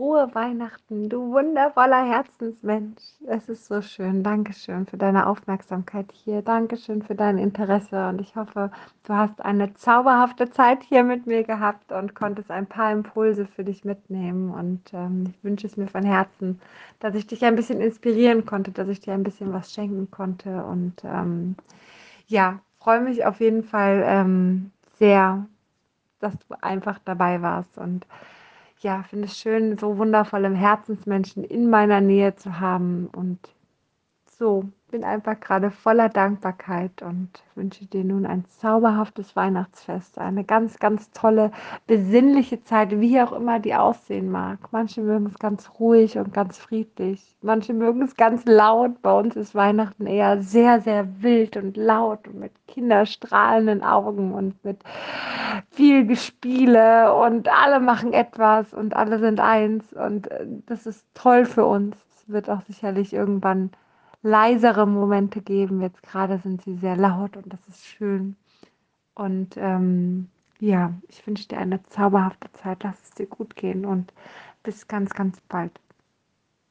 frohe Weihnachten, du wundervoller Herzensmensch. Es ist so schön. Dankeschön für deine Aufmerksamkeit hier. Dankeschön für dein Interesse. Und ich hoffe, du hast eine zauberhafte Zeit hier mit mir gehabt und konntest ein paar Impulse für dich mitnehmen. Und ähm, ich wünsche es mir von Herzen, dass ich dich ein bisschen inspirieren konnte, dass ich dir ein bisschen was schenken konnte. Und ähm, ja, freue mich auf jeden Fall ähm, sehr, dass du einfach dabei warst. Und ja, finde es schön, so wundervolle Herzensmenschen in meiner Nähe zu haben. Und so, bin einfach gerade voller Dankbarkeit und wünsche dir nun ein zauberhaftes Weihnachtsfest, eine ganz, ganz tolle, besinnliche Zeit, wie auch immer die aussehen mag. Manche mögen es ganz ruhig und ganz friedlich, manche mögen es ganz laut. Bei uns ist Weihnachten eher sehr, sehr wild und laut und mit kinderstrahlenden Augen und mit viel Gespiele und alle machen etwas und alle sind eins und äh, das ist toll für uns. Es wird auch sicherlich irgendwann leisere Momente geben. Jetzt gerade sind sie sehr laut und das ist schön. Und ähm, ja, ich wünsche dir eine zauberhafte Zeit. Lass es dir gut gehen und bis ganz, ganz bald.